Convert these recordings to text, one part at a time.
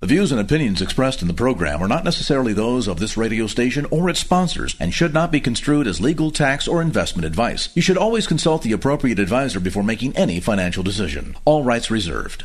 The views and opinions expressed in the program are not necessarily those of this radio station or its sponsors and should not be construed as legal, tax, or investment advice. You should always consult the appropriate advisor before making any financial decision. All rights reserved.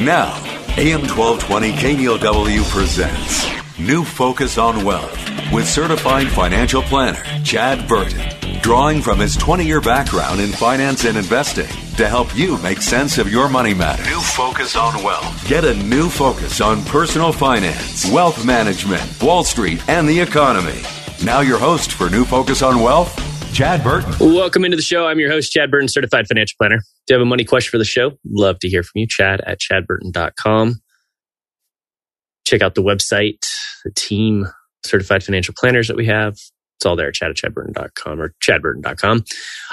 Now, AM 1220 KNELW presents New Focus on Wealth with certified financial planner Chad Burton, drawing from his 20 year background in finance and investing to help you make sense of your money matters. New Focus on Wealth. Get a new focus on personal finance, wealth management, Wall Street, and the economy. Now, your host for New Focus on Wealth, Chad Burton. Welcome into the show. I'm your host, Chad Burton, certified financial planner. Do you have a money question for the show? Love to hear from you. Chad at chadburton.com. Check out the website, the team, certified financial planners that we have. It's all there, chad at chadburton.com or chadburton.com.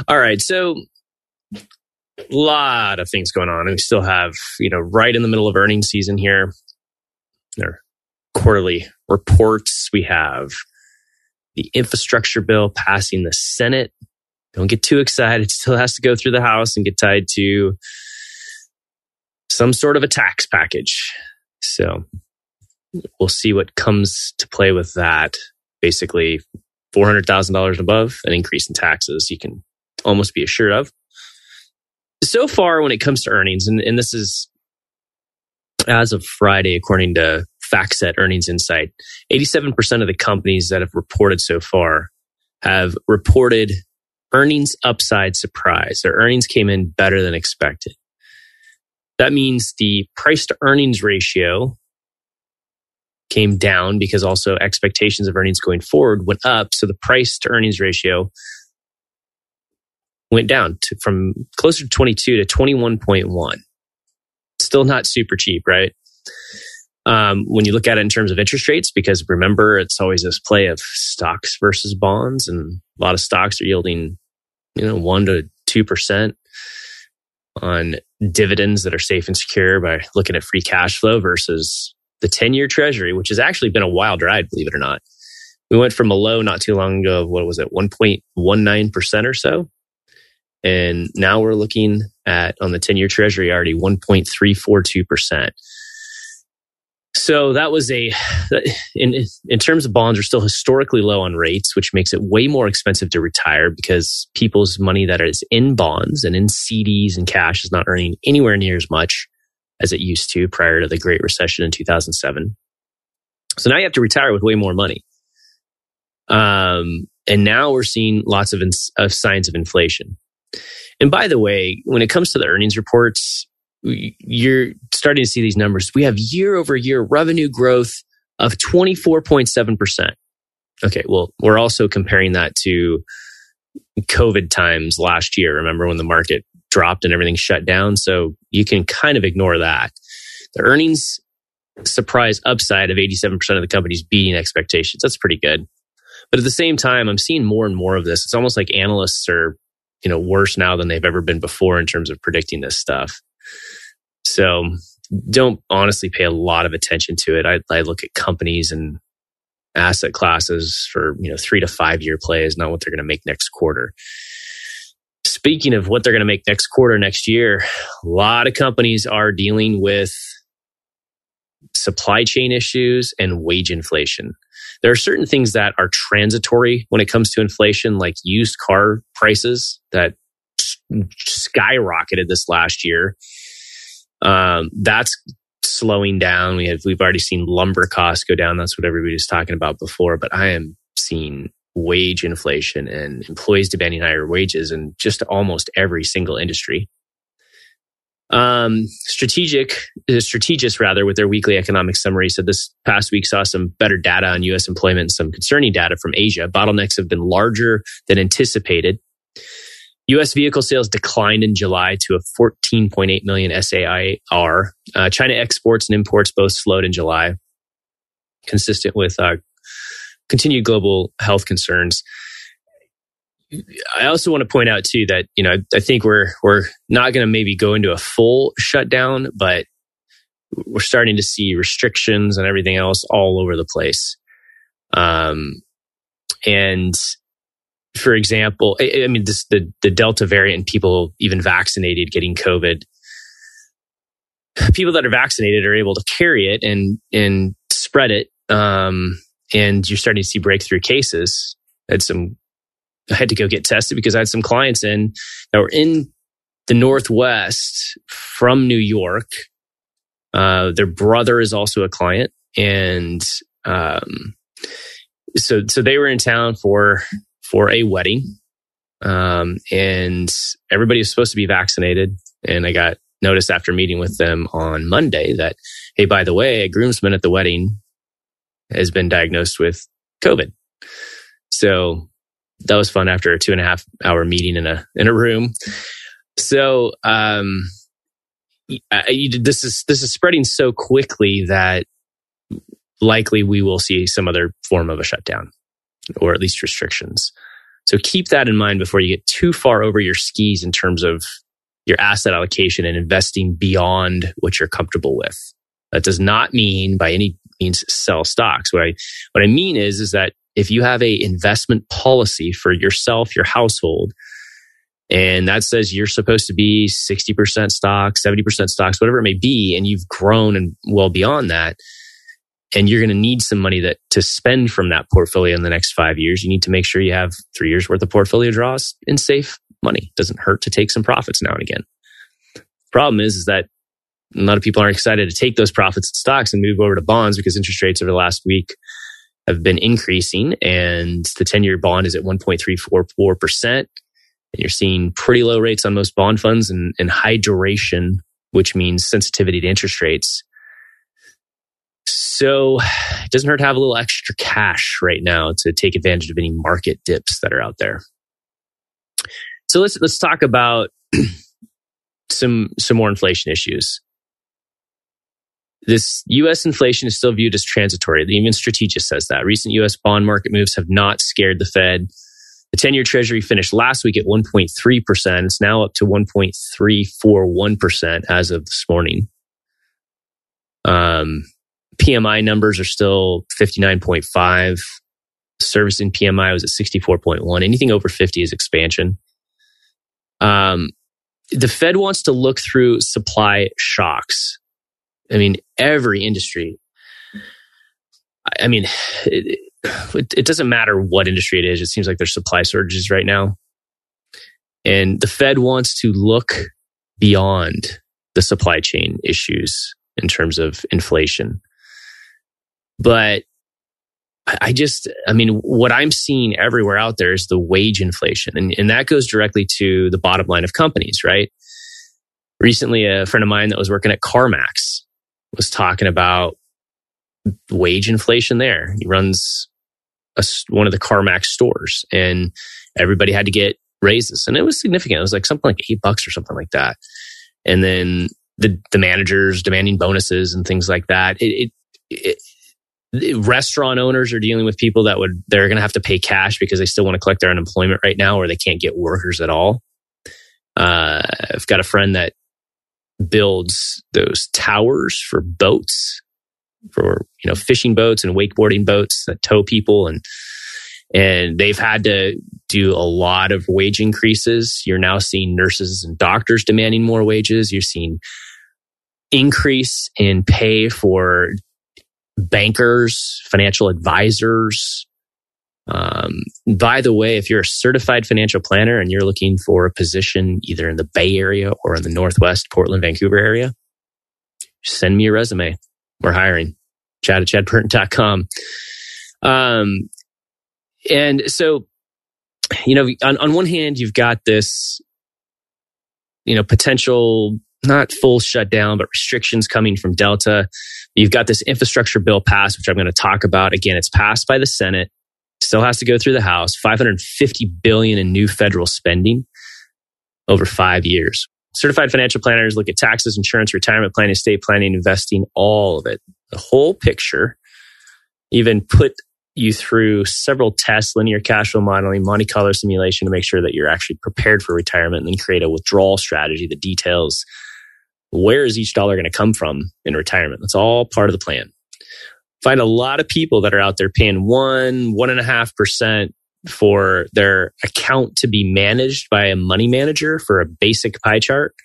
All right. So, a lot of things going on. We still have, you know, right in the middle of earnings season here. Our quarterly reports. We have the infrastructure bill passing the Senate. Don't get too excited. It still has to go through the House and get tied to some sort of a tax package. So we'll see what comes to play with that. Basically, $400,000 above, an increase in taxes you can almost be assured of. So far, when it comes to earnings, and, and this is as of Friday, according to FactSet Earnings Insight, 87% of the companies that have reported so far have reported earnings upside surprise. Their earnings came in better than expected. That means the price to earnings ratio came down because also expectations of earnings going forward went up. So the price to earnings ratio went down to, from closer to 22 to 21.1. Still not super cheap, right? Um, when you look at it in terms of interest rates, because remember, it's always this play of stocks versus bonds, and a lot of stocks are yielding, you know, one to two percent on dividends that are safe and secure by looking at free cash flow versus the 10 year treasury, which has actually been a wild ride, believe it or not. We went from a low not too long ago of what was it, 1.19% or so. And now we're looking at on the 10 year treasury already 1.342%. So that was a, in, in terms of bonds, we're still historically low on rates, which makes it way more expensive to retire because people's money that is in bonds and in CDs and cash is not earning anywhere near as much as it used to prior to the Great Recession in 2007. So now you have to retire with way more money. Um, and now we're seeing lots of, of signs of inflation. And by the way, when it comes to the earnings reports, you're starting to see these numbers. We have year over year revenue growth of 24.7%. Okay, well, we're also comparing that to COVID times last year. Remember when the market dropped and everything shut down? So you can kind of ignore that. The earnings surprise upside of 87% of the companies beating expectations. That's pretty good. But at the same time, I'm seeing more and more of this. It's almost like analysts are, you know, worse now than they've ever been before in terms of predicting this stuff. So don't honestly pay a lot of attention to it. I, I look at companies and asset classes for, you know, three to five year plays, not what they're going to make next quarter. Speaking of what they're going to make next quarter, next year, a lot of companies are dealing with supply chain issues and wage inflation. There are certain things that are transitory when it comes to inflation, like used car prices that skyrocketed this last year. Um, that's slowing down. We have we've already seen lumber costs go down. That's what everybody's talking about before. But I am seeing wage inflation and employees demanding higher wages in just almost every single industry. Um, strategic, strategists rather, with their weekly economic summary, said this past week saw some better data on U.S. employment and some concerning data from Asia. Bottlenecks have been larger than anticipated. U.S. vehicle sales declined in July to a 14.8 million SAAR. Uh, China exports and imports both slowed in July, consistent with uh, continued global health concerns. I also want to point out too that you know I think we're we're not going to maybe go into a full shutdown, but we're starting to see restrictions and everything else all over the place. Um, and for example, I, I mean, this, the, the Delta variant, people even vaccinated getting COVID, people that are vaccinated are able to carry it and, and spread it. Um, and you're starting to see breakthrough cases. I had some, I had to go get tested because I had some clients in that were in the Northwest from New York. Uh, their brother is also a client and, um, so, so they were in town for for a wedding. Um, and everybody was supposed to be vaccinated. And I got notice after meeting with them on Monday that, hey, by the way, a groomsman at the wedding has been diagnosed with COVID. So that was fun after a two and a half hour meeting in a in a room. So um, I, this is this is spreading so quickly that likely we will see some other form of a shutdown or at least restrictions. So keep that in mind before you get too far over your skis in terms of your asset allocation and investing beyond what you're comfortable with. That does not mean by any means sell stocks. What I what I mean is is that if you have a investment policy for yourself, your household, and that says you're supposed to be 60% stocks, 70% stocks, whatever it may be, and you've grown and well beyond that, and you're going to need some money that to spend from that portfolio in the next five years. You need to make sure you have three years worth of portfolio draws in safe money. Doesn't hurt to take some profits now and again. Problem is, is that a lot of people aren't excited to take those profits in stocks and move over to bonds because interest rates over the last week have been increasing and the 10 year bond is at 1.344%. And you're seeing pretty low rates on most bond funds and, and high duration, which means sensitivity to interest rates so it doesn't hurt to have a little extra cash right now to take advantage of any market dips that are out there. So let's let's talk about some some more inflation issues. This US inflation is still viewed as transitory. Even Strategist says that. Recent US bond market moves have not scared the Fed. The 10 year treasury finished last week at 1.3%. It's now up to 1.341% as of this morning. Um, PMI numbers are still 59.5. Servicing PMI was at 64.1. Anything over 50 is expansion. Um, the Fed wants to look through supply shocks. I mean, every industry. I mean, it, it, doesn't matter what industry it is. It seems like there's supply surges right now. And the Fed wants to look beyond the supply chain issues in terms of inflation. But I just, I mean, what I'm seeing everywhere out there is the wage inflation. And, and that goes directly to the bottom line of companies, right? Recently, a friend of mine that was working at CarMax was talking about wage inflation there. He runs a, one of the CarMax stores and everybody had to get raises. And it was significant. It was like something like eight bucks or something like that. And then the, the managers demanding bonuses and things like that. It, it, it restaurant owners are dealing with people that would they're going to have to pay cash because they still want to collect their unemployment right now or they can't get workers at all uh, i've got a friend that builds those towers for boats for you know fishing boats and wakeboarding boats that tow people and and they've had to do a lot of wage increases you're now seeing nurses and doctors demanding more wages you're seeing increase in pay for bankers, financial advisors. Um, by the way, if you're a certified financial planner and you're looking for a position either in the Bay Area or in the Northwest, Portland, Vancouver area, send me a resume. We're hiring. Chad at chadburton.com. Um, and so, you know, on, on one hand, you've got this, you know, potential not full shutdown, but restrictions coming from Delta. You've got this infrastructure bill passed, which I'm going to talk about. Again, it's passed by the Senate, still has to go through the House. 550 billion in new federal spending. over five years. Certified financial planners look at taxes, insurance, retirement planning, estate planning, investing, all of it, the whole picture. Even put you through several tests, linear cash flow modeling, Monte Carlo simulation to make sure that you're actually prepared for retirement and then create a withdrawal strategy that details where is each dollar going to come from in retirement. That's all part of the plan. Find a lot of people that are out there paying one, one and a half percent for their account to be managed by a money manager for a basic pie chart.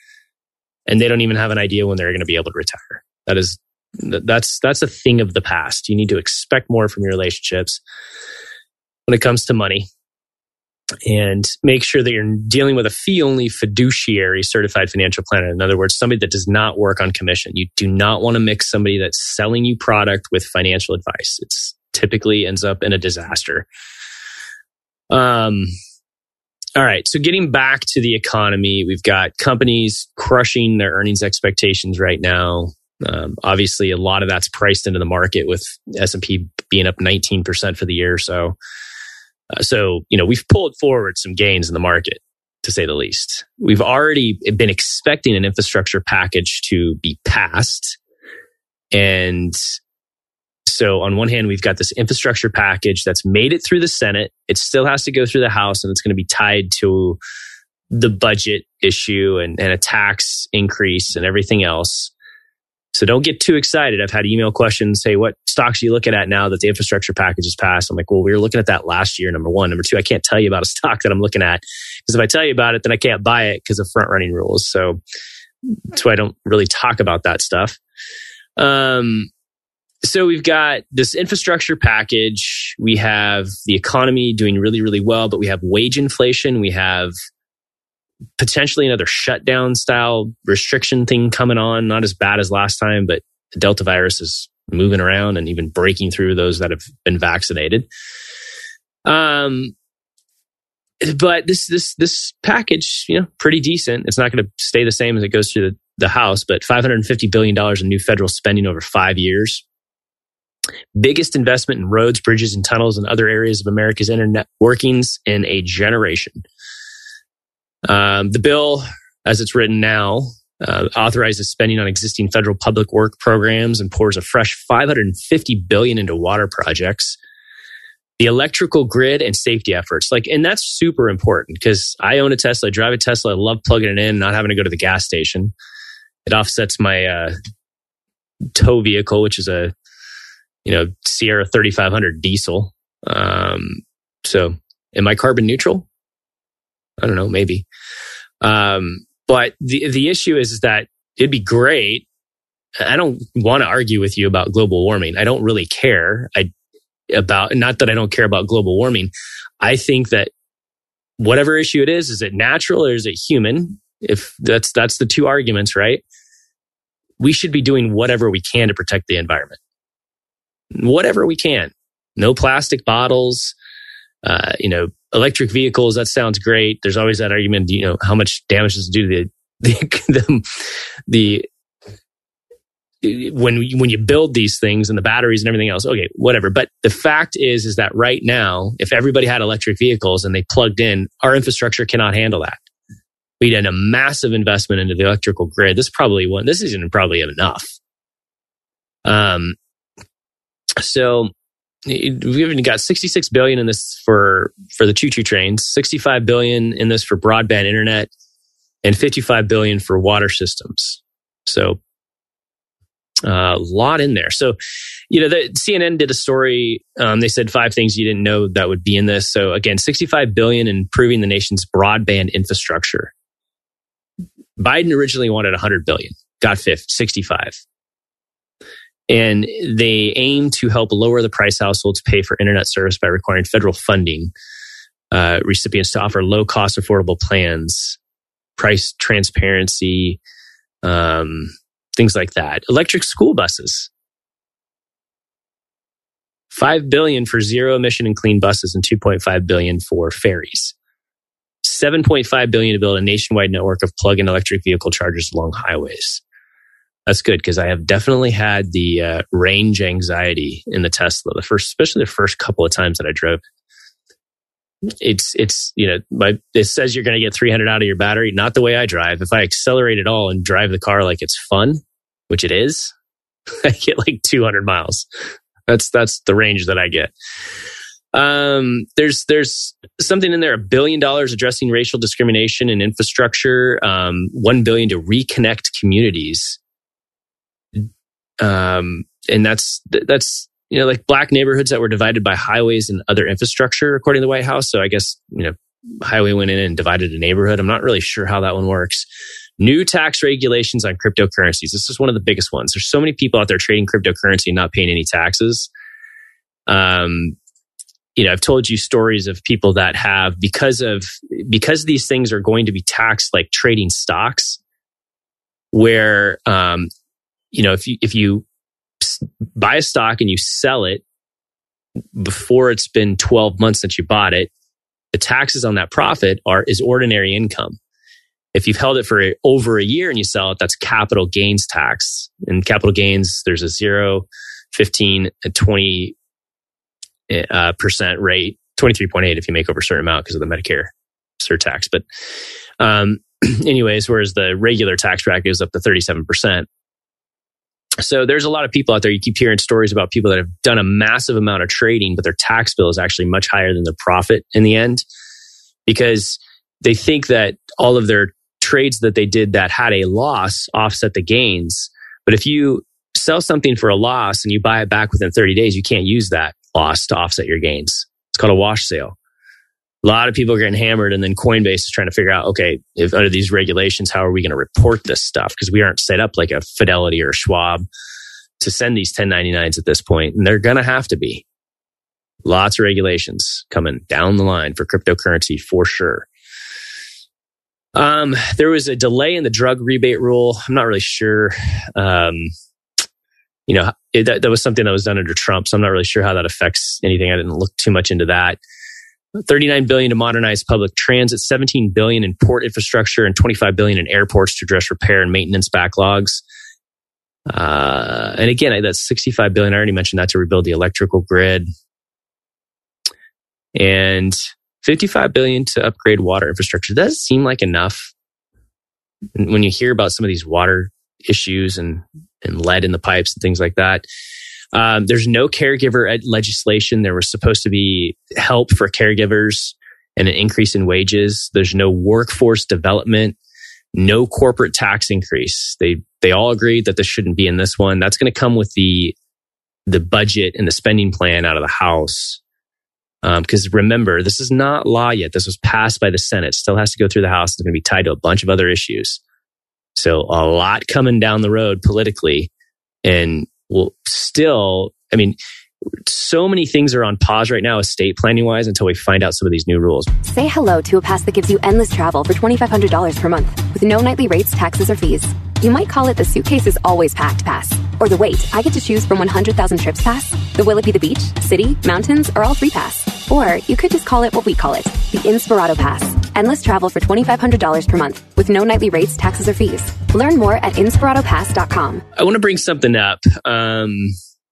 And they don't even have an idea when they're going to be able to retire. That is, that's, that's a thing of the past. You need to expect more from your relationships when it comes to money and make sure that you're dealing with a fee only fiduciary certified financial planner. In other words, somebody that does not work on commission. You do not want to mix somebody that's selling you product with financial advice. It typically ends up in a disaster. Um, all right. So getting back to the economy, we've got companies crushing their earnings expectations right now. Um, obviously, a lot of that's priced into the market with S and P being up 19% for the year. So, uh, so you know we've pulled forward some gains in the market to say the least. We've already been expecting an infrastructure package to be passed, and so on one hand, we've got this infrastructure package that's made it through the Senate. It still has to go through the House and it's going to be tied to the budget issue and, and a tax increase and everything else. So don't get too excited. I've had email questions say, what stocks are you looking at now that the infrastructure package is passed? I'm like, well, we were looking at that last year, number one. Number two, I can't tell you about a stock that I'm looking at because if I tell you about it, then I can't buy it because of front running rules. So that's why I don't really talk about that stuff. Um, so we've got this infrastructure package. We have the economy doing really, really well, but we have wage inflation. We have potentially another shutdown style restriction thing coming on. Not as bad as last time, but the Delta virus is moving around and even breaking through those that have been vaccinated. Um, but this this this package, you know, pretty decent. It's not going to stay the same as it goes through the, the House, but 550 billion dollars in new federal spending over five years biggest investment in roads, bridges, and tunnels and other areas of America's internet workings in a generation. Um, the bill, as it's written now, uh, authorizes spending on existing federal public work programs and pours a fresh 550 billion into water projects. The electrical grid and safety efforts, like, and that's super important because I own a Tesla, I drive a Tesla, I love plugging it in, not having to go to the gas station. It offsets my uh, tow vehicle, which is a you know, Sierra 3500 diesel. Um, so am I carbon neutral? I don't know, maybe. Um, but the, the issue is that it'd be great. I don't want to argue with you about global warming. I don't really care. I about, not that I don't care about global warming. I think that whatever issue it is, is it natural or is it human? If that's, that's the two arguments, right? We should be doing whatever we can to protect the environment whatever we can. No plastic bottles, uh, you know, electric vehicles. That sounds great. There's always that argument, you know, how much damage does it do to the, the, the, when when you build these things and the batteries and everything else, okay, whatever. But the fact is, is that right now, if everybody had electric vehicles and they plugged in, our infrastructure cannot handle that. We did a massive investment into the electrical grid. This probably one. This isn't probably enough. Um, so we've got 66 billion in this for for the choo choo trains, 65 billion in this for broadband internet, and 55 billion for water systems. So uh, a lot in there. So, you know, the CNN did a story. Um, they said five things you didn't know that would be in this. So again, 65 billion in improving the nation's broadband infrastructure. Biden originally wanted 100 billion, got fifth, 65. And they aim to help lower the price households pay for internet service by requiring federal funding uh, recipients to offer low cost, affordable plans, price transparency, um, things like that. Electric school buses. 5 billion for zero emission and clean buses and 2.5 billion for ferries. 7.5 billion to build a nationwide network of plug-in electric vehicle chargers along highways. That's good because I have definitely had the uh, range anxiety in the Tesla. The first, especially the first couple of times that I drove. it's it's you know my, it says you're going to get 300 out of your battery not the way i drive if i accelerate at all and drive the car like it's fun which it is i get like 200 miles that's that's the range that i get um there's there's something in there a billion dollars addressing racial discrimination and infrastructure um 1 billion to reconnect communities um and that's that's you know, like black neighborhoods that were divided by highways and other infrastructure, according to the White House. So I guess, you know, highway went in and divided a neighborhood. I'm not really sure how that one works. New tax regulations on cryptocurrencies. This is one of the biggest ones. There's so many people out there trading cryptocurrency and not paying any taxes. Um, you know, I've told you stories of people that have because of because these things are going to be taxed like trading stocks, where um, you know if you if you buy a stock and you sell it before it's been 12 months since you bought it, the taxes on that profit are is ordinary income. If you've held it for over a year and you sell it, that's capital gains tax. And capital gains, there's a 0, 15, and 20 uh, percent rate, 23.8 if you make over a certain amount because of the Medicare surtax. But um, anyways, whereas the regular tax bracket goes up to 37%. So there's a lot of people out there. You keep hearing stories about people that have done a massive amount of trading, but their tax bill is actually much higher than their profit in the end because they think that all of their trades that they did that had a loss offset the gains. But if you sell something for a loss and you buy it back within 30 days, you can't use that loss to offset your gains. It's called a wash sale a lot of people are getting hammered and then coinbase is trying to figure out okay if under these regulations how are we going to report this stuff? Because we aren't set up like a fidelity or a schwab to send these 1099s at this point and they're going to have to be. Lots of regulations coming down the line for cryptocurrency for sure. Um, there was a delay in the drug rebate rule. I'm not really sure um, you know it, that, that was something that was done under trump so i'm not really sure how that affects anything. I didn't look too much into that 39 billion to modernize public transit, 17 billion in port infrastructure, and 25 billion in airports to address repair and maintenance backlogs. Uh, and again, that's 65 billion. I already mentioned that to rebuild the electrical grid. And 55 billion to upgrade water infrastructure. Does does seem like enough. When you hear about some of these water issues and, and lead in the pipes and things like that, um, there's no caregiver legislation. There was supposed to be help for caregivers and an increase in wages. There's no workforce development, no corporate tax increase. They they all agreed that this shouldn't be in this one. That's going to come with the the budget and the spending plan out of the House. Because um, remember, this is not law yet. This was passed by the Senate. Still has to go through the House. It's going to be tied to a bunch of other issues. So a lot coming down the road politically, and will still, I mean, so many things are on pause right now, estate planning wise, until we find out some of these new rules. Say hello to a pass that gives you endless travel for $2,500 per month with no nightly rates, taxes, or fees. You might call it the suitcase is always packed pass, or the wait, I get to choose from 100,000 trips pass, the will it be the beach, city, mountains, or all three pass. Or you could just call it what we call it, the Inspirato Pass. Endless travel for $2,500 per month with no nightly rates, taxes, or fees. Learn more at inspiratopass.com. I want to bring something up. Um,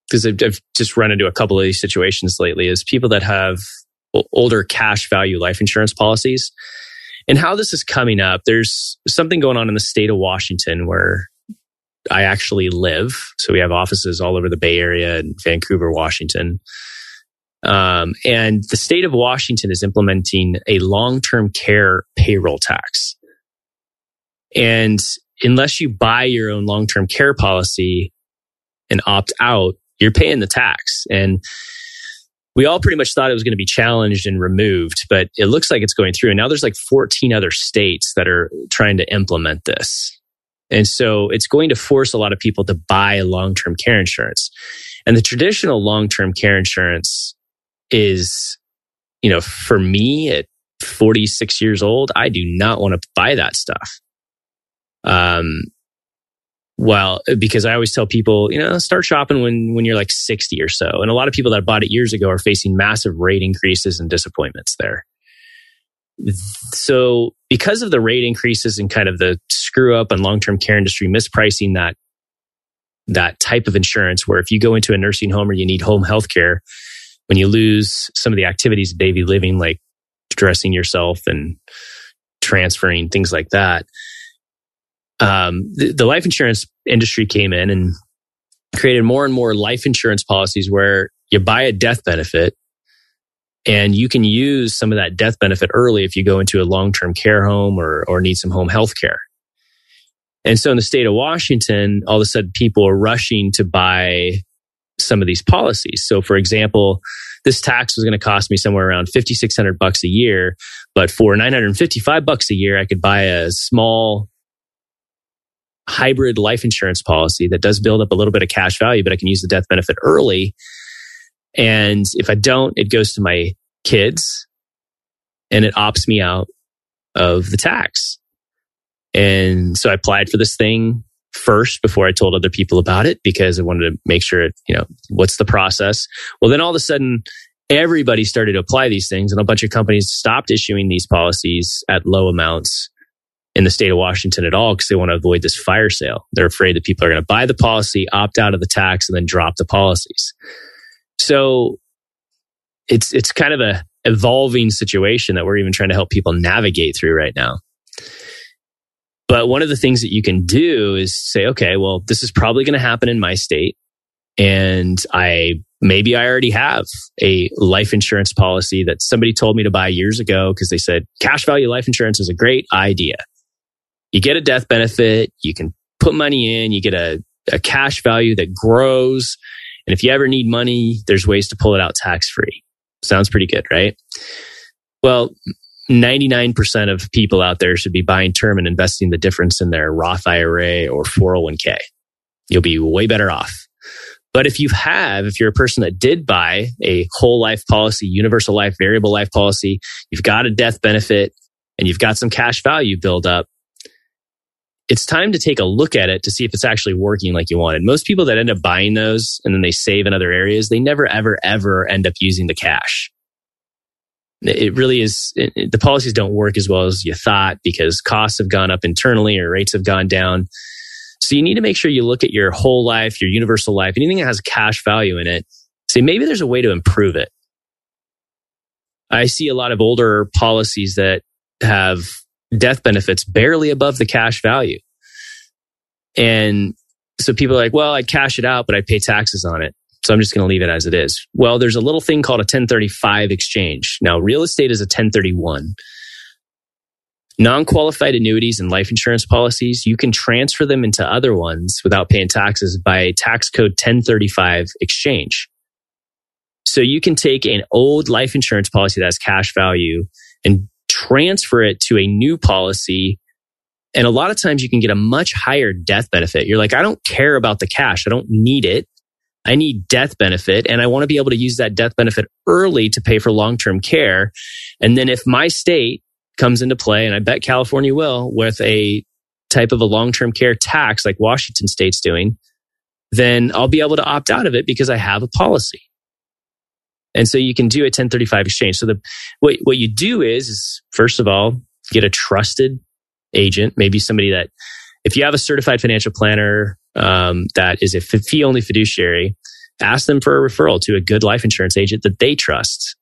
because I've, I've, just run into a couple of these situations lately is people that have older cash value life insurance policies and how this is coming up there's something going on in the state of washington where i actually live. So we have offices all over the bay area and vancouver washington. Um, and the state of washington is implementing a long-term care payroll tax. And unless you buy your own long-term care policy and opt out you're paying the tax. And we all pretty much thought it was going to be challenged and removed, but it looks like it's going through. And now there's like 14 other states that are trying to implement this. And so it's going to force a lot of people to buy long term care insurance. And the traditional long term care insurance is, you know, for me at 46 years old, I do not want to buy that stuff. Um, well, because I always tell people, you know, start shopping when when you're like 60 or so. And a lot of people that bought it years ago are facing massive rate increases and disappointments there. So, because of the rate increases and kind of the screw up and long-term care industry mispricing that that type of insurance where if you go into a nursing home or you need home health care, when you lose some of the activities of daily living like dressing yourself and transferring things like that. Um, the, the life insurance industry came in and created more and more life insurance policies where you buy a death benefit and you can use some of that death benefit early if you go into a long-term care home or, or need some home health care. And so in the state of Washington, all of a sudden people are rushing to buy some of these policies. So for example, this tax was going to cost me somewhere around 5600 bucks a year, but for 955 bucks a year I could buy a small hybrid life insurance policy that does build up a little bit of cash value, but I can use the death benefit early. And if I don't, it goes to my kids and it opts me out of the tax. And so I applied for this thing first before I told other people about it because I wanted to make sure, you know, what's the process? Well, then all of a sudden, everybody started to apply these things and a bunch of companies stopped issuing these policies at low amounts in the state of Washington at all because they want to avoid this fire sale. They're afraid that people are going to buy the policy, opt out of the tax, and then drop the policies. So it's it's kind of a evolving situation that we're even trying to help people navigate through right now. But one of the things that you can do is say, okay, well, this is probably going to happen in my state. And I maybe I already have a life insurance policy that somebody told me to buy years ago because they said cash value life insurance is a great idea. You get a death benefit, you can put money in, you get a, a cash value that grows. And if you ever need money, there's ways to pull it out tax free. Sounds pretty good, right? Well, 99% of people out there should be buying term and investing the difference in their Roth IRA or 401k. You'll be way better off. But if you have, if you're a person that did buy a whole life policy, universal life, variable life policy, you've got a death benefit and you've got some cash value build up, it's time to take a look at it to see if it's actually working like you wanted. Most people that end up buying those and then they save in other areas, they never, ever, ever end up using the cash. It really is it, the policies don't work as well as you thought because costs have gone up internally or rates have gone down. So you need to make sure you look at your whole life your universal life anything that has cash value in it. Say maybe there's a way to improve it. I see a lot of older policies that have death benefits barely above the cash value and so people are like well i'd cash it out but i pay taxes on it so I'm just going to leave it as it is. Well, there's a little thing called a 1035 exchange. Now, real estate is a 1031. Non qualified annuities and life insurance policies, you can transfer them into other ones without paying taxes by a tax code 1035 exchange. So you can take an old life insurance policy that has cash value and transfer it to a new policy. And a lot of times you can get a much higher death benefit. You're like, I don't care about the cash. I don't need it. I need death benefit and I want to be able to use that death benefit early to pay for long term care. And then if my state comes into play, and I bet California will, with a type of a long term care tax like Washington state's doing, then I'll be able to opt out of it because I have a policy. And so you can do a 1035 exchange. So the what what you do is, is first of all, get a trusted agent, maybe somebody that if you have a certified financial planner um, that is a fee only fiduciary, ask them for a referral to a good life insurance agent that they trust.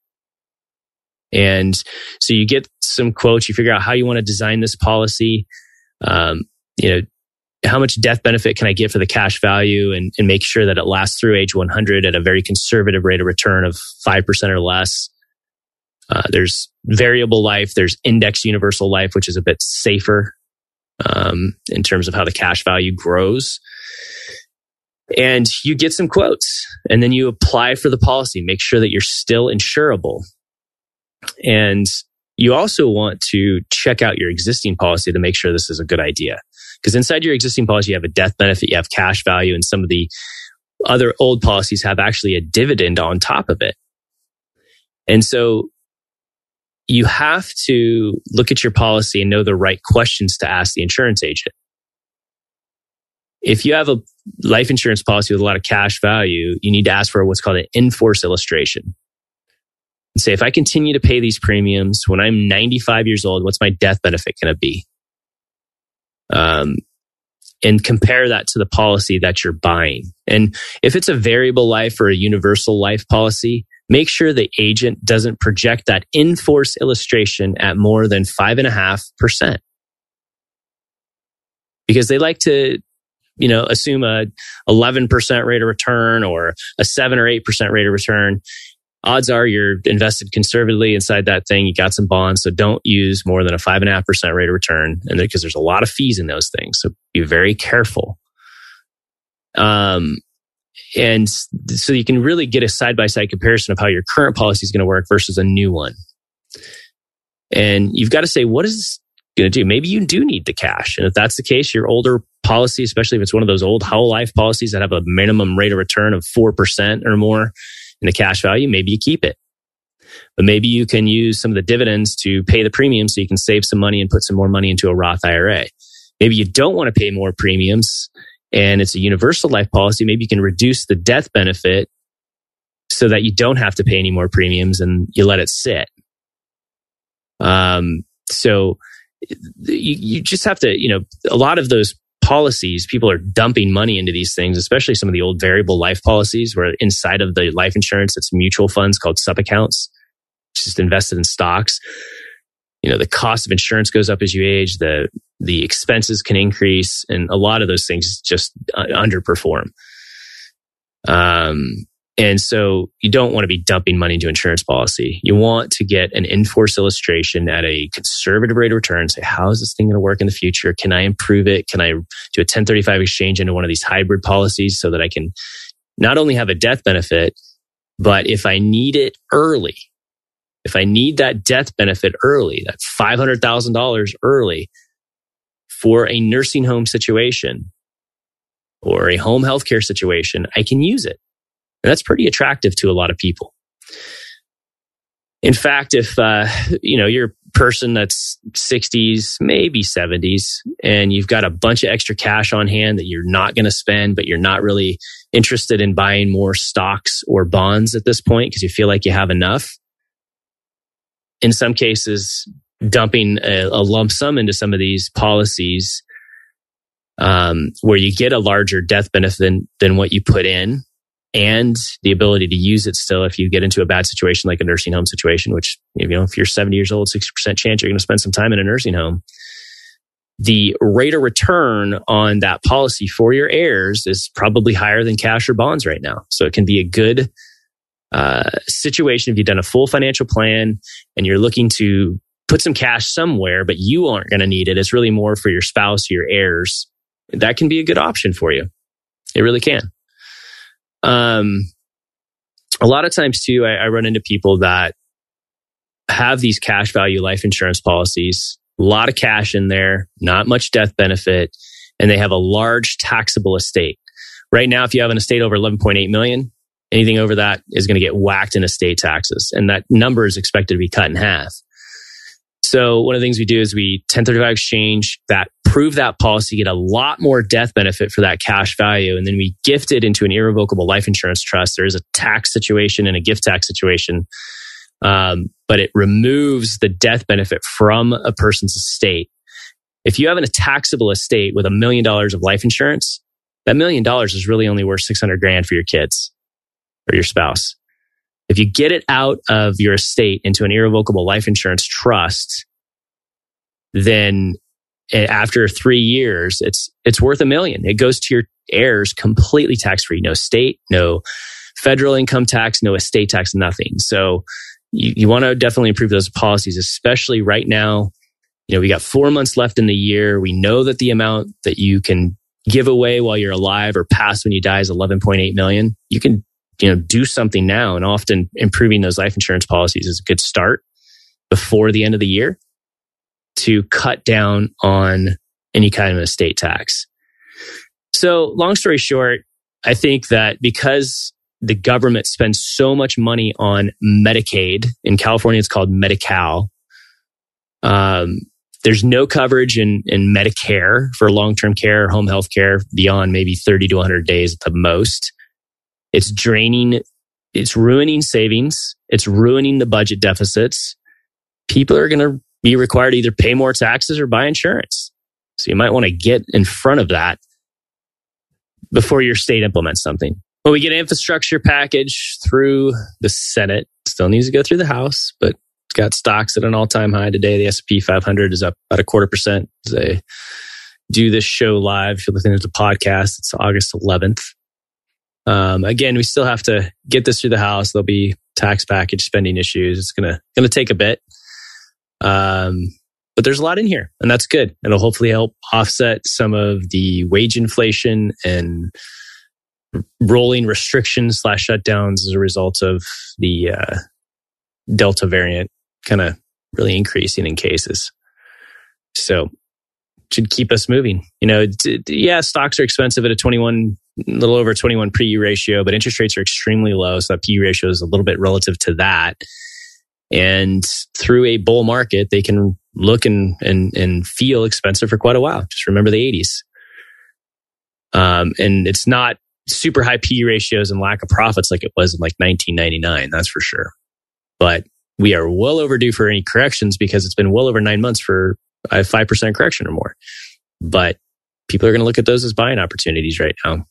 And so you get some quotes, you figure out how you want to design this policy. Um, you know, how much death benefit can I get for the cash value and, and make sure that it lasts through age 100 at a very conservative rate of return of 5% or less. Uh, there's variable life, there's index universal life, which is a bit safer um, in terms of how the cash value grows. And you get some quotes and then you apply for the policy, make sure that you're still insurable. And you also want to check out your existing policy to make sure this is a good idea. Because inside your existing policy, you have a death benefit, you have cash value, and some of the other old policies have actually a dividend on top of it. And so you have to look at your policy and know the right questions to ask the insurance agent. If you have a life insurance policy with a lot of cash value, you need to ask for what's called an in force illustration. And say, if I continue to pay these premiums when I'm 95 years old, what's my death benefit going to be? Um, and compare that to the policy that you're buying. And if it's a variable life or a universal life policy, make sure the agent doesn't project that in force illustration at more than five and a half percent. Because they like to, you know, assume a 11% rate of return or a seven or 8% rate of return. Odds are you're invested conservatively inside that thing. You got some bonds. So don't use more than a five and a half percent rate of return. And because there's a lot of fees in those things. So be very careful. Um, and so you can really get a side by side comparison of how your current policy is going to work versus a new one. And you've got to say, what is going to do? Maybe you do need the cash. And if that's the case, your older policy, especially if it's one of those old whole life policies that have a minimum rate of return of 4% or more in the cash value, maybe you keep it. But maybe you can use some of the dividends to pay the premium so you can save some money and put some more money into a Roth IRA. Maybe you don't want to pay more premiums and it's a universal life policy, maybe you can reduce the death benefit so that you don't have to pay any more premiums and you let it sit. Um, so you, you just have to, you know, a lot of those policies, people are dumping money into these things, especially some of the old variable life policies where inside of the life insurance, it's mutual funds called sub accounts, just invested in stocks. You know the cost of insurance goes up as you age the the expenses can increase and a lot of those things just uh, underperform. Um and so you don't want to be dumping money into insurance policy. You want to get an in-force illustration at a conservative rate of return say how is this thing going to work in the future? Can i improve it? Can i do a 1035 exchange into one of these hybrid policies so that i can not only have a death benefit but if i need it early if I need that death benefit early, that $500,000 early for a nursing home situation or a home healthcare situation, I can use it. And that's pretty attractive to a lot of people. In fact, if uh, you know you're a person that's 60s, maybe 70s, and you've got a bunch of extra cash on hand that you're not going to spend, but you're not really interested in buying more stocks or bonds at this point because you feel like you have enough, in some cases, dumping a, a lump sum into some of these policies um, where you get a larger death benefit than, than what you put in and the ability to use it still if you get into a bad situation like a nursing home situation, which, you know, if you're 70 years old, 60% chance you're going to spend some time in a nursing home. The rate of return on that policy for your heirs is probably higher than cash or bonds right now. So it can be a good uh, situation, if you've done a full financial plan and you're looking to put some cash somewhere, but you aren't going to need it, it's really more for your spouse or your heirs. That can be a good option for you. It really can. Um, a lot of times too, I, I run into people that have these cash value life insurance policies, a lot of cash in there, not much death benefit, and they have a large taxable estate. Right now, if you have an estate over 11.8 million, Anything over that is going to get whacked in estate taxes. And that number is expected to be cut in half. So one of the things we do is we 1035 exchange that, prove that policy, get a lot more death benefit for that cash value. And then we gift it into an irrevocable life insurance trust. There is a tax situation and a gift tax situation. Um, but it removes the death benefit from a person's estate. If you have a taxable estate with a million dollars of life insurance, that million dollars is really only worth 600 grand for your kids or your spouse. If you get it out of your estate into an irrevocable life insurance trust, then after three years, it's, it's worth a million. It goes to your heirs completely tax free. No state, no federal income tax, no estate tax, nothing. So you, you want to definitely improve those policies, especially right now. You know, we got four months left in the year. We know that the amount that you can give away while you're alive or pass when you die is 11.8 million. You can you know, do something now. And often improving those life insurance policies is a good start before the end of the year to cut down on any kind of estate tax. So, long story short, I think that because the government spends so much money on Medicaid, in California it's called Medi Cal, um, there's no coverage in, in Medicare for long term care, home health care beyond maybe 30 to 100 days at the most. It's draining, it's ruining savings, it's ruining the budget deficits. People are going to be required to either pay more taxes or buy insurance. So you might want to get in front of that before your state implements something. Well, we get an infrastructure package through the Senate. Still needs to go through the House, but it's got stocks at an all-time high today. The S&P 500 is up about a quarter percent. They do this show live. If you're listening to the podcast, it's August 11th. Um, again, we still have to get this through the House. There'll be tax package spending issues. It's gonna gonna take a bit. Um, but there's a lot in here, and that's good. It'll hopefully help offset some of the wage inflation and rolling restrictions slash shutdowns as a result of the uh, Delta variant kind of really increasing in cases. So should keep us moving. You know, yeah, stocks are expensive at a 21, a little over 21 PE ratio, but interest rates are extremely low. So that PE ratio is a little bit relative to that. And through a bull market, they can look and, and, and feel expensive for quite a while. Just remember the 80s. Um, and it's not super high PE ratios and lack of profits like it was in like 1999. That's for sure. But we are well overdue for any corrections because it's been well over nine months for a 5% correction or more. But people are going to look at those as buying opportunities right now.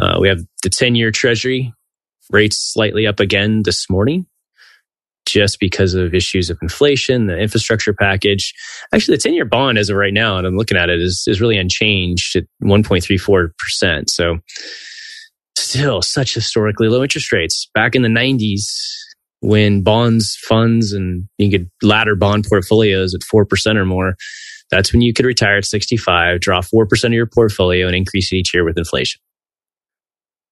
Uh, we have the 10 year treasury rates slightly up again this morning just because of issues of inflation, the infrastructure package. Actually, the 10 year bond as of right now, and I'm looking at it, is, is really unchanged at 1.34%. So still such historically low interest rates. Back in the 90s, when bonds, funds, and you could ladder bond portfolios at 4% or more, that's when you could retire at 65, draw 4% of your portfolio and increase it each year with inflation.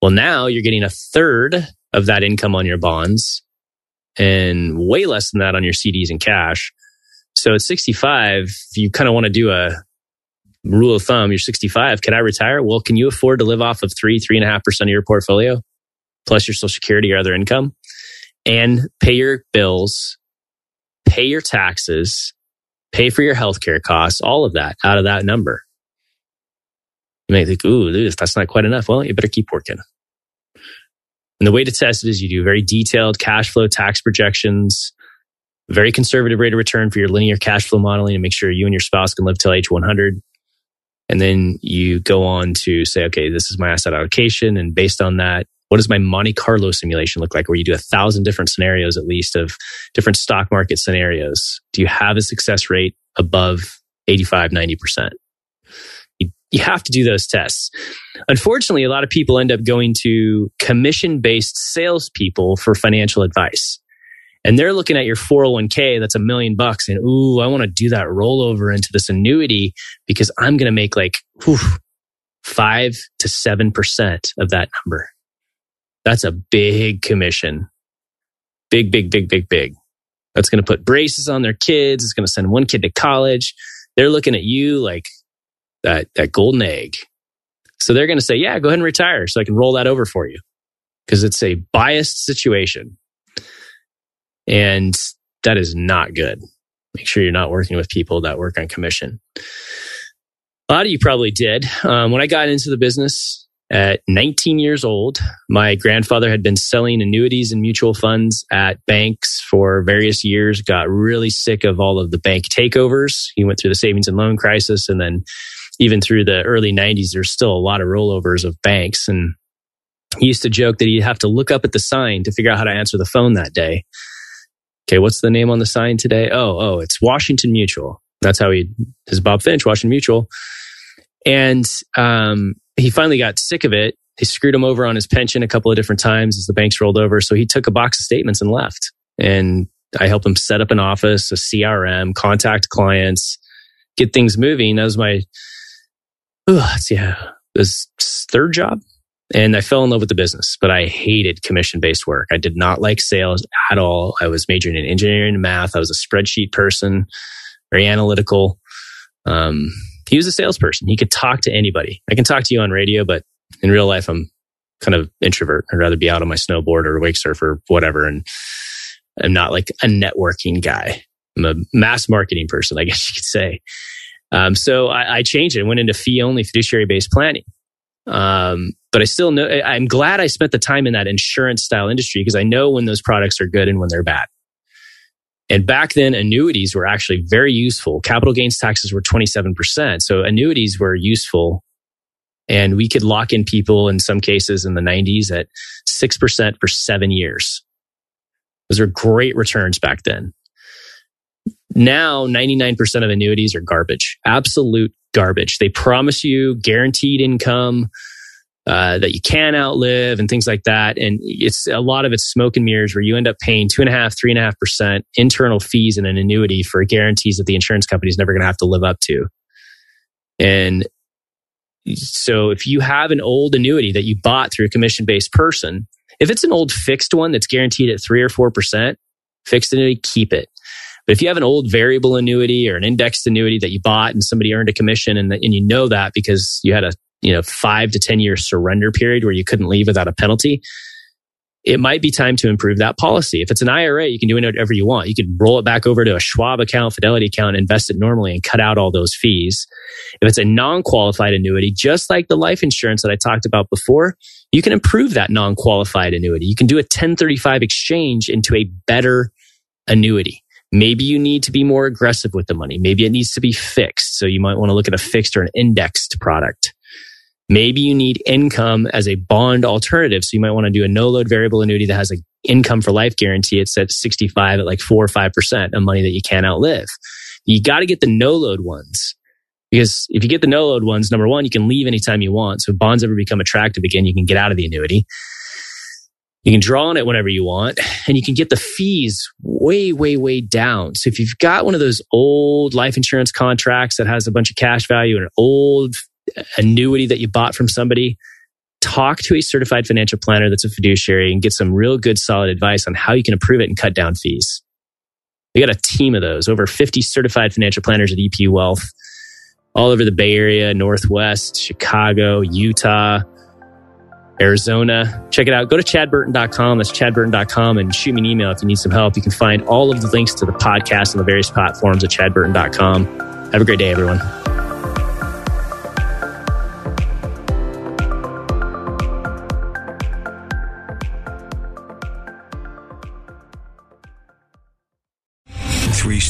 Well, now you're getting a third of that income on your bonds and way less than that on your CDs and cash. So at 65, you kind of want to do a rule of thumb. You're 65. Can I retire? Well, can you afford to live off of three, three and a half percent of your portfolio plus your social security or other income? and pay your bills, pay your taxes, pay for your healthcare costs, all of that out of that number. You may think, ooh, that's not quite enough. Well, you better keep working. And the way to test it is you do very detailed cash flow tax projections, very conservative rate of return for your linear cash flow modeling to make sure you and your spouse can live till age 100. And then you go on to say, okay, this is my asset allocation. And based on that, what does my Monte Carlo simulation look like where you do a thousand different scenarios at least of different stock market scenarios? Do you have a success rate above 85, 90%? You, have to do those tests. Unfortunately, a lot of people end up going to commission based salespeople for financial advice. And they're looking at your 401k that's a million bucks and, ooh, I want to do that rollover into this annuity because I'm going to make like whew, five to 7% of that number. That's a big commission. Big, big, big, big, big. That's going to put braces on their kids. It's going to send one kid to college. They're looking at you like that, that golden egg. So they're going to say, yeah, go ahead and retire so I can roll that over for you because it's a biased situation. And that is not good. Make sure you're not working with people that work on commission. A lot of you probably did. Um, when I got into the business, at 19 years old, my grandfather had been selling annuities and mutual funds at banks for various years, got really sick of all of the bank takeovers. He went through the savings and loan crisis. And then even through the early 90s, there's still a lot of rollovers of banks. And he used to joke that he'd have to look up at the sign to figure out how to answer the phone that day. Okay, what's the name on the sign today? Oh, oh, it's Washington Mutual. That's how he, his Bob Finch, Washington Mutual. And um, he finally got sick of it. They screwed him over on his pension a couple of different times as the banks rolled over. So he took a box of statements and left. And I helped him set up an office, a CRM, contact clients, get things moving. That was my, uh, yeah, this third job. And I fell in love with the business, but I hated commission based work. I did not like sales at all. I was majoring in engineering and math. I was a spreadsheet person, very analytical. Um, he was a salesperson. He could talk to anybody. I can talk to you on radio, but in real life, I'm kind of introvert. I'd rather be out on my snowboard or wake surf or whatever. And I'm not like a networking guy. I'm a mass marketing person, I guess you could say. Um, so I, I, changed it and went into fee only fiduciary based planning. Um, but I still know, I'm glad I spent the time in that insurance style industry because I know when those products are good and when they're bad. And back then, annuities were actually very useful. Capital gains taxes were 27%. So annuities were useful. And we could lock in people in some cases in the 90s at 6% for seven years. Those are great returns back then. Now, 99% of annuities are garbage, absolute garbage. They promise you guaranteed income uh, that you can outlive and things like that. And it's a lot of it's smoke and mirrors where you end up paying two and a half, three and a half percent internal fees in an annuity for guarantees that the insurance company is never going to have to live up to. And so if you have an old annuity that you bought through a commission based person, if it's an old fixed one that's guaranteed at three or 4%, fixed annuity, keep it. But if you have an old variable annuity or an indexed annuity that you bought and somebody earned a commission and, and you know that because you had a you know five to 10 year surrender period where you couldn't leave without a penalty, it might be time to improve that policy. If it's an IRA, you can do whatever you want. You can roll it back over to a Schwab account, Fidelity account, invest it normally and cut out all those fees. If it's a non qualified annuity, just like the life insurance that I talked about before, you can improve that non qualified annuity. You can do a 1035 exchange into a better annuity. Maybe you need to be more aggressive with the money. Maybe it needs to be fixed. So you might want to look at a fixed or an indexed product. Maybe you need income as a bond alternative. So you might want to do a no load variable annuity that has an income for life guarantee. It's at 65 at like four or 5% of money that you can't outlive. You got to get the no load ones because if you get the no load ones, number one, you can leave anytime you want. So bonds ever become attractive again, you can get out of the annuity. You can draw on it whenever you want and you can get the fees way, way, way down. So if you've got one of those old life insurance contracts that has a bunch of cash value and an old annuity that you bought from somebody, talk to a certified financial planner that's a fiduciary and get some real good solid advice on how you can improve it and cut down fees. We got a team of those, over 50 certified financial planners at EP Wealth, all over the Bay Area, Northwest, Chicago, Utah, Arizona. Check it out. Go to chadburton.com. That's chadburton.com and shoot me an email if you need some help. You can find all of the links to the podcast on the various platforms at chadburton.com. Have a great day, everyone.